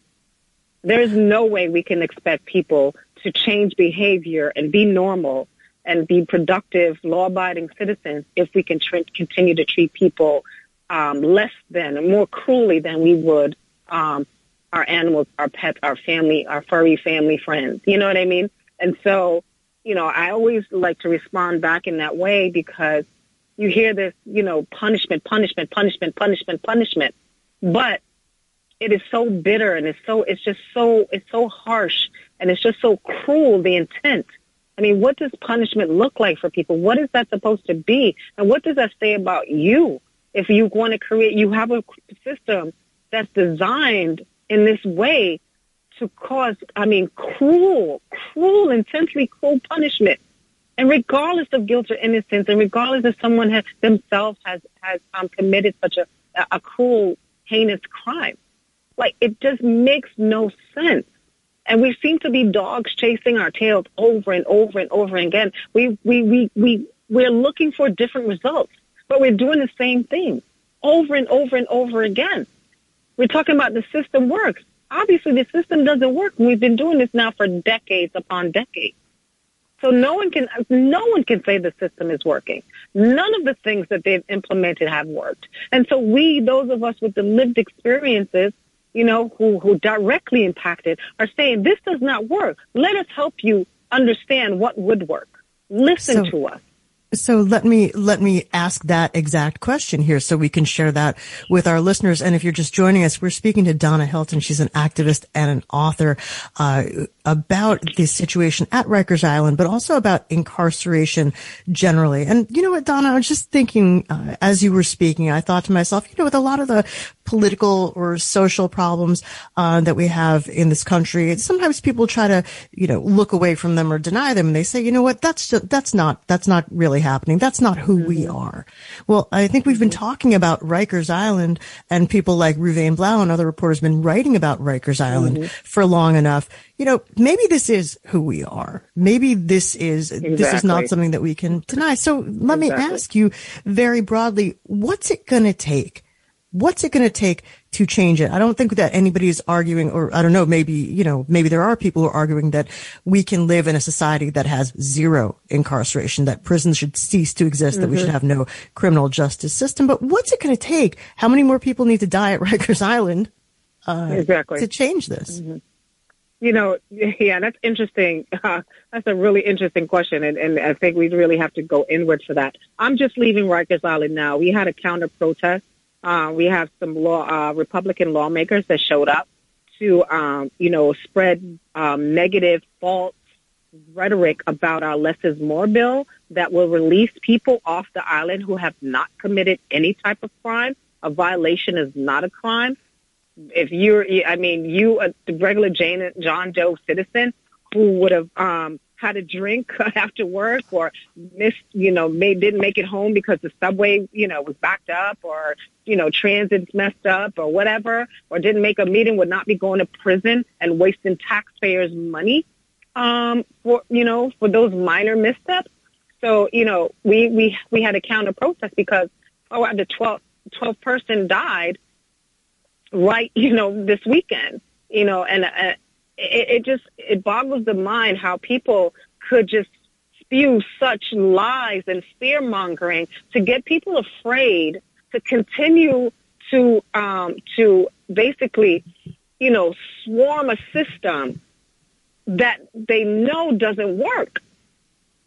There is no way we can expect people to change behavior and be normal and be productive, law-abiding citizens if we can tr- continue to treat people um, less than more cruelly than we would um, our animals, our pets, our family, our furry family friends. You know what I mean? And so you know, I always like to respond back in that way because you hear this, you know, punishment, punishment, punishment, punishment, punishment. But it is so bitter and it's so, it's just so, it's so harsh and it's just so cruel, the intent. I mean, what does punishment look like for people? What is that supposed to be? And what does that say about you? If you want to create, you have a system that's designed in this way to cause, I mean, cruel, cruel, intensely cruel punishment. And regardless of guilt or innocence, and regardless if someone has, themselves has, has um, committed such a, a cruel, heinous crime, like it just makes no sense. And we seem to be dogs chasing our tails over and over and over again. We, we, we, we, we're looking for different results, but we're doing the same thing over and over and over again. We're talking about the system works obviously the system doesn't work. We've been doing this now for decades upon decades. So no one can no one can say the system is working. None of the things that they've implemented have worked. And so we, those of us with the lived experiences, you know, who who directly impacted, are saying this does not work. Let us help you understand what would work. Listen so, to us. So let me, let me ask that exact question here so we can share that with our listeners. And if you're just joining us, we're speaking to Donna Hylton. She's an activist and an author, uh, about the situation at Rikers Island, but also about incarceration generally. And you know what, Donna, I was just thinking, uh, as you were speaking, I thought to myself, you know, with a lot of the political or social problems, uh, that we have in this country, sometimes people try to, you know, look away from them or deny them. And they say, you know what, that's just, that's not, that's not really happening. That's not who we mm-hmm. are. Well, I think we've been talking about Rikers Island and people like Reuven Blau and other reporters have been writing about Rikers Island mm-hmm. for long enough. You know, maybe this is who we are. Maybe this is, exactly. this is not something that we can deny. So let exactly. me ask you very broadly, what's it going to take? What's it going to take to change it. I don't think that anybody is arguing, or I don't know, maybe, you know, maybe there are people who are arguing that we can live in a society that has zero incarceration, that prisons should cease to exist, mm-hmm. that we should mm-hmm. have no criminal justice system. But what's it going to take? How many more people need to die at Rikers Island uh, exactly. to change this? Mm-hmm. You know, yeah, that's interesting. Uh, that's a really interesting question, and, and I think we really have to go inward for that. I'm just leaving Rikers Island now. We had a counter protest. Uh, we have some law, uh, Republican lawmakers that showed up to, um, you know, spread um, negative, false rhetoric about our less is more bill that will release people off the island who have not committed any type of crime. A violation is not a crime. If you're, I mean, you, a regular Jane, John Doe citizen who would have um, had a drink after work or missed, you know, made, didn't make it home because the subway, you know, was backed up or, you know, transit's messed up or whatever, or didn't make a meeting would not be going to prison and wasting taxpayers' money um, for, you know, for those minor missteps. So, you know, we, we, we had a counter protest because, oh, the 12, 12 person died right, you know, this weekend, you know, and uh, it, it just, it boggles the mind how people could just spew such lies and fear mongering to get people afraid to continue to, um, to basically, you know, swarm a system that they know doesn't work.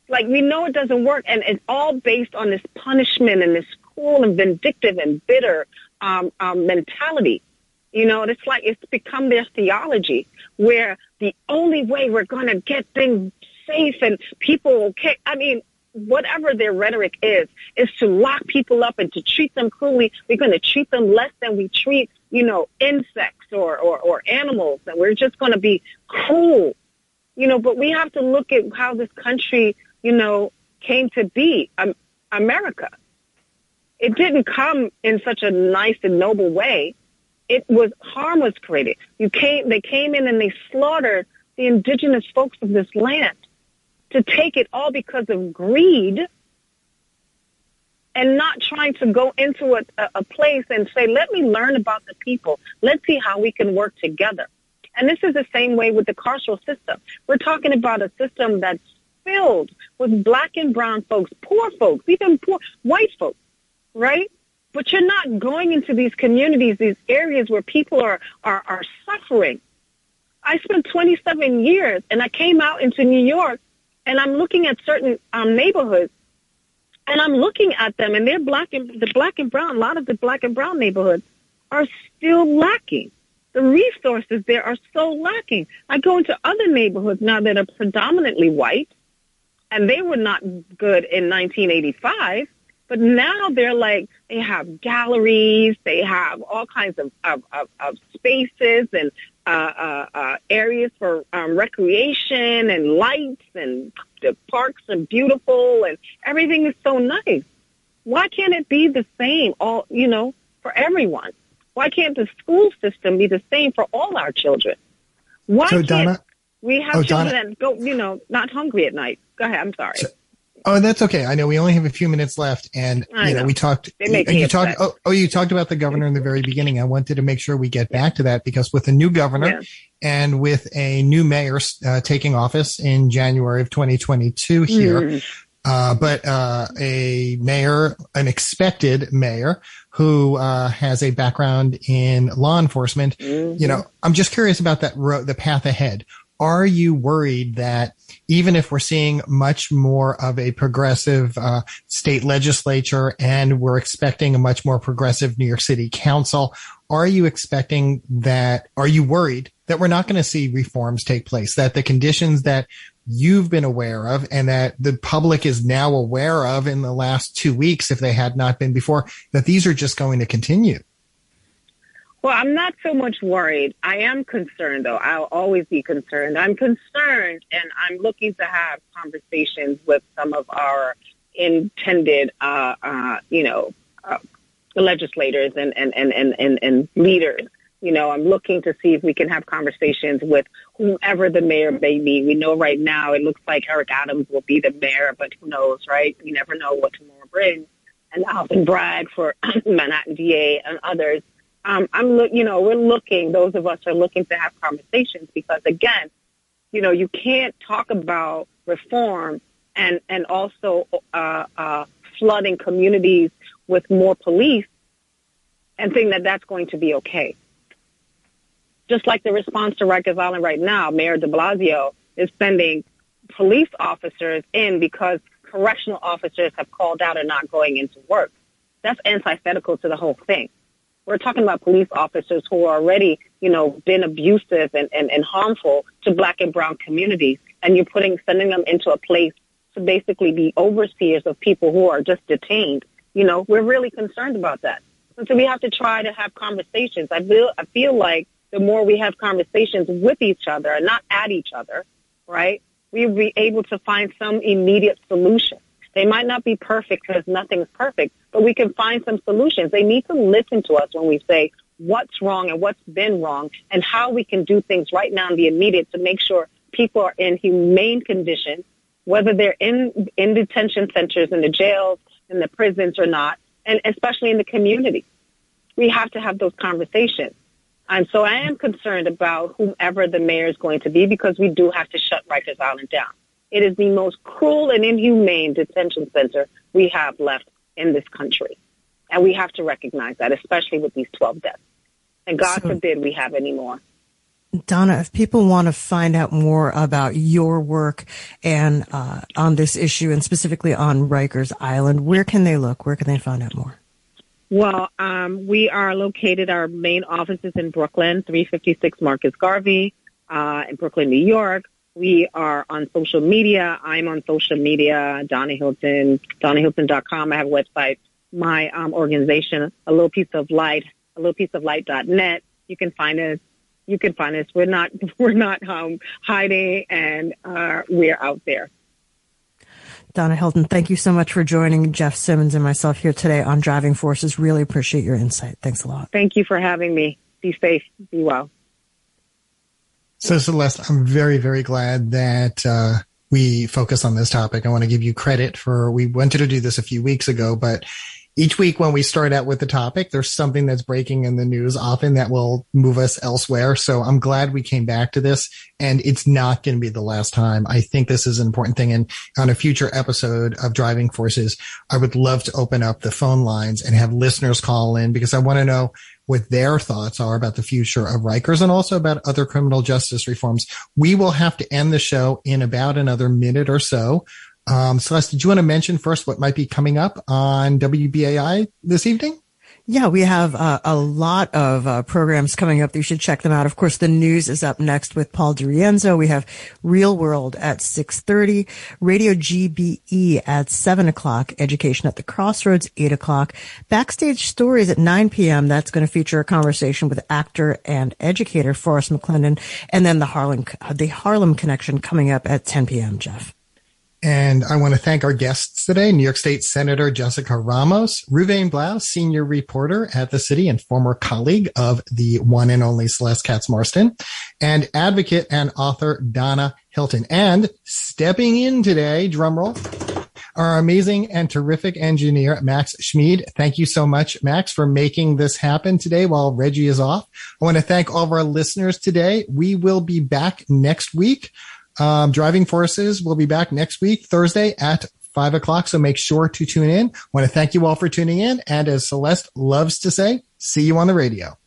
Like we know it doesn't work, and it's all based on this punishment and this cruel and vindictive and bitter um, um, mentality. You know, it's like it's become their theology where the only way we're going to get things safe and people okay. I mean, whatever their rhetoric is, is to lock people up and to treat them cruelly. We're going to treat them less than we treat, you know, insects or, or, or animals. And we're just going to be cruel you know, but we have to look at how this country, you know, came to be, um, America. It didn't come in such a nice and noble way. It was harm was created. You came, they came in and they slaughtered the indigenous folks of this land to take it all because of greed and not trying to go into a, a place and say, let me learn about the people. Let's see how we can work together. And this is the same way with the carceral system. We're talking about a system that's filled with black and brown folks, poor folks, even poor white folks, right? But you're not going into these communities, these areas where people are, are, are suffering. I spent 27 years and I came out into New York and I'm looking at certain um, neighborhoods and I'm looking at them and they're black and the black and brown, a lot of the black and brown neighborhoods are still lacking the resources there are so lacking. I go into other neighborhoods now that are predominantly white, and they were not good in 1985, but now they're like, they have galleries, they have all kinds of, of, of, of spaces and uh, uh, uh, areas for um, recreation and lights, and the parks are beautiful, and everything is so nice. Why can't it be the same all, you know, for everyone? Why can't the school system be the same for all our children? Why so, can't Donna, we have oh, children Donna, that go, you know, not hungry at night? Go ahead. I'm sorry. So, oh, that's okay. I know we only have a few minutes left, and I you know, know, we talked. You, you talked. Oh, oh, you talked about the governor in the very beginning. I wanted to make sure we get back to that because with a new governor yeah. and with a new mayor uh, taking office in January of 2022 here. Mm. Uh, but uh, a mayor, an expected mayor who uh, has a background in law enforcement. Mm-hmm. You know, I'm just curious about that road, the path ahead. Are you worried that even if we're seeing much more of a progressive uh, state legislature and we're expecting a much more progressive New York City Council, are you expecting that? Are you worried that we're not going to see reforms take place? That the conditions that you've been aware of and that the public is now aware of in the last two weeks, if they had not been before, that these are just going to continue? Well, I'm not so much worried. I am concerned, though. I'll always be concerned. I'm concerned, and I'm looking to have conversations with some of our intended, uh, uh, you know, uh, legislators and, and, and, and, and, and leaders you know, I'm looking to see if we can have conversations with whomever the mayor may be. We know right now it looks like Eric Adams will be the mayor, but who knows, right? We never know what tomorrow brings. And Alvin Bragg for Manhattan DA and others. Um, I'm look, you know, we're looking. Those of us are looking to have conversations because, again, you know, you can't talk about reform and and also uh, uh, flooding communities with more police and think that that's going to be okay Just like the response to Rikers Island right now, Mayor de Blasio is sending police officers in because correctional officers have called out and not going into work. That's antithetical to the whole thing. We're talking about police officers who are already, you know, been abusive and, and, and harmful to black and brown communities. And you're putting, sending them into a place to basically be overseers of people who are just detained. You know, we're really concerned about that. And so we have to try to have conversations. I feel, I feel like the more we have conversations with each other and not at each other, right, we'll be able to find some immediate solution. They might not be perfect because nothing's perfect, but we can find some solutions. They need to listen to us when we say what's wrong and what's been wrong and how we can do things right now in the immediate to make sure people are in humane conditions, whether they're in, in detention centers, in the jails, in the prisons or not, and especially in the community. We have to have those conversations. And so I am concerned about whomever the mayor is going to be because we do have to shut Rikers Island down. It is the most cruel and inhumane detention center we have left in this country. And we have to recognize that, especially with these 12 deaths. And God so, forbid we have any more. Donna, if people want to find out more about your work and uh, on this issue and specifically on Rikers Island, where can they look? Where can they find out more? Well, um, we are located, our main office is in Brooklyn, 356 Marcus Garvey, uh, in Brooklyn, New York. We are on social media. I'm on social media, Donna Hylton, DonnaHylton.com. I have a website. My um, organization, a little piece of light, a little piece of light.net. You can find us. You can find us. We're not, we're not um, hiding and uh, we're out there. Donna Hylton, thank you so much for joining Jeff Simmons and myself here today on Driving Forces. Really appreciate your insight. Thanks a lot. Thank you for having me. Be safe. Be well. So, Celeste, I'm very, very glad that uh, we focus on this topic. I want to give you credit for, we wanted to do this a few weeks ago, but each week when we start out with the topic, there's something that's breaking in the news often that will move us elsewhere. So I'm glad we came back to this and it's not going to be the last time. I think this is an important thing. And on a future episode of Driving Forces, I would love to open up the phone lines and have listeners call in because I want to know what their thoughts are about the future of Rikers and also about other criminal justice reforms. We will have to end the show in about another minute or so. Um, Celeste, did you want to mention first what might be coming up on WBAI this evening? Yeah, we have uh, a lot of uh, programs coming up. You should check them out. Of course, the news is up next with Paul DiRienzo. We have Real World at 6.30, Radio GBE at 7 o'clock, Education at the Crossroads, 8 o'clock, Backstage Stories at 9 p.m. That's going to feature a conversation with actor and educator Forrest McClendon, and then the Harlem, the Harlem Connection coming up at 10 p.m., Jeff. And I want to thank our guests today, New York State Senator Jessica Ramos, Reuven Blau, senior reporter at the city and former colleague of the one and only Celeste Katz Marston, and advocate and author Donna Hylton. And stepping in today, drumroll, our amazing and terrific engineer, Max Schmid. Thank you so much, Max, for making this happen today while Reggie is off. I want to thank all of our listeners today. We will be back next week um, Driving Forces will be back next week, Thursday at five o'clock. So make sure to tune in. Want to thank you all for tuning in. And as Celeste loves to say, see you on the radio.